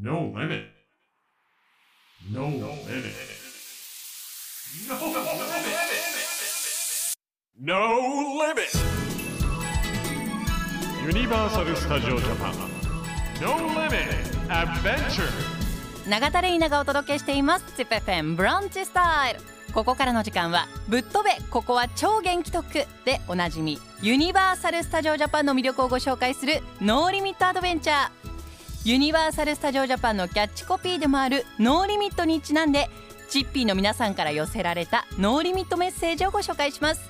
No limit. No limit. No limit. No limit. Universal Studio Japan. No limit. Adventure. 永田玲奈がお届けしています ZIPFM ブランチスタイルここからの時間はぶっ飛べここは超元気特でおなじみユニバーサル・スタジオ・ジャパンの魅力をご紹介するノーリミット・アドベンチャーユニバーサル・スタジオ・ジャパンのキャッチコピーでもあるノーリミットにちなんでチッピーの皆さんから寄せられたノーリミットメッセージをご紹介します。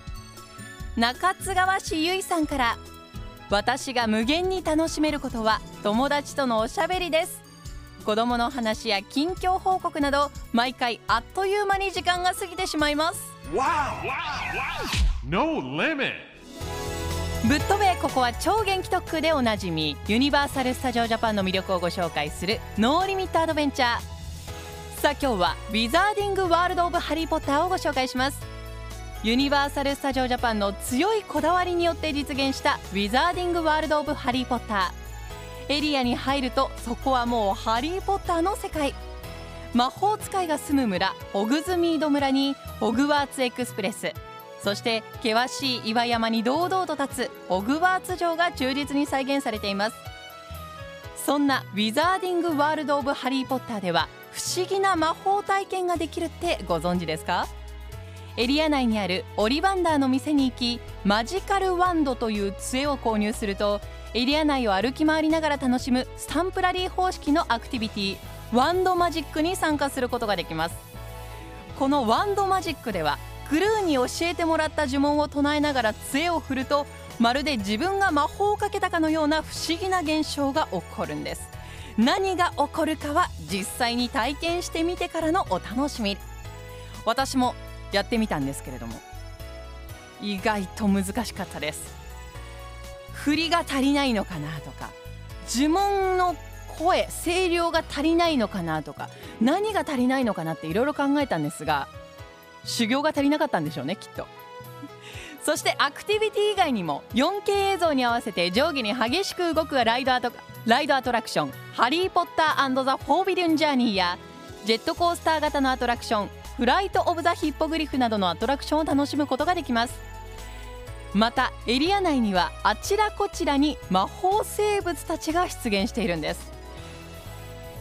中津川市ゆいさんから私が無限に楽しめることは友達とのおしゃべりです。子供の話や近況報告など毎回あっという間に時間が過ぎてしまいます。No limit. ぶっ飛べここは超元気特区でおなじみユニバーサル・スタジオ・ジャパンの魅力をご紹介するノーリミット・アドベンチャー。さあ今日はウィザーディング・ワールド・オブ・ハリー・ポッターをご紹介します。ユニバーサル・スタジオ・ジャパンの強いこだわりによって実現したウィザーディング・ワールド・オブ・ハリー・ポッター。エリアに入るとそこはもうハリー・ポッターの世界。魔法使いが住む村ホグズミード村にホグワーツエクスプレス。そして険しい岩山に堂々と立つホグワーツ城が忠実に再現されています。そんなウィザーディング・ワールド・オブ・ハリー・ポッターでは不思議な魔法体験ができるってご存知ですか？エリア内にあるオリバンダーの店に行きマジカルワンドという杖を購入するとエリア内を歩き回りながら楽しむスタンプラリー方式のアクティビティワンドマジックに参加することができます。このワンドマジックではグルーに教えてもらった呪文を唱えながら杖を振るとまるで自分が魔法をかけたかのような不思議な現象が起こるんです。何が起こるかは実際に体験してみてからのお楽しみ。私もやってみたんですけれども。意外と難しかったです。振りが足りないのかなとか呪文の声声量が足りないのかなとか何が足りないのかなっていろいろ考えたんですが修行が足りなかったんでしょうねきっと。そしてアクティビティ以外にも 4K 映像に合わせて上下に激しく動くライドアトライドアトラクション「ハリー・ポッターザ・フォービリュン・ジャーニー」やジェットコースター型のアトラクション「フライト・オブ・ザ・ヒッポグリフ」などのアトラクションを楽しむことができます。またエリア内にはあちらこちらに魔法生物たちが出現しているんです。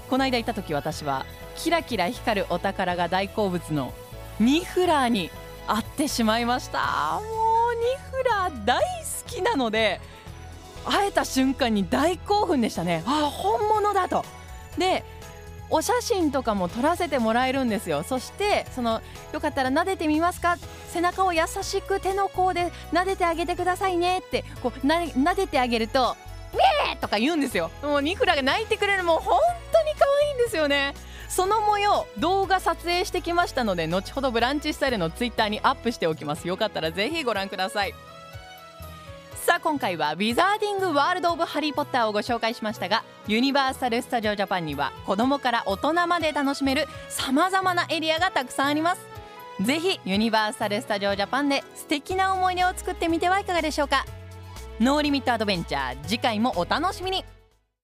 この間行った時私はキラキラ光るお宝が大好物のニフラーに会ってしまいました。もうニフラー大好きなので会えた瞬間に大興奮でしたね。あ本物だと。でお写真とかも撮らせてもらえるんですよ。そしてそのよかったら撫でてみますか？背中を優しく手の甲で撫でてあげてくださいね。ってこうな撫でてあげると「ミエー!」とか言うんですよ。もうニフラが泣いてくれる。もう本当に可愛いんですよね。その模様動画撮影してきましたので後ほどブランチスタイルのツイッターにアップしておきます。よかったらぜひご覧ください。さあ今回はウィザーディング・ワールド・オブ・ハリー・ポッターをご紹介しましたがユニバーサル・スタジオ・ジャパンには子供から大人まで楽しめるさまざまなエリアがたくさんあります。ぜひユニバーサル・スタジオ・ジャパンで素敵な思い出を作ってみてはいかがでしょうか。ノーリミットアドベンチャー次回もお楽しみに。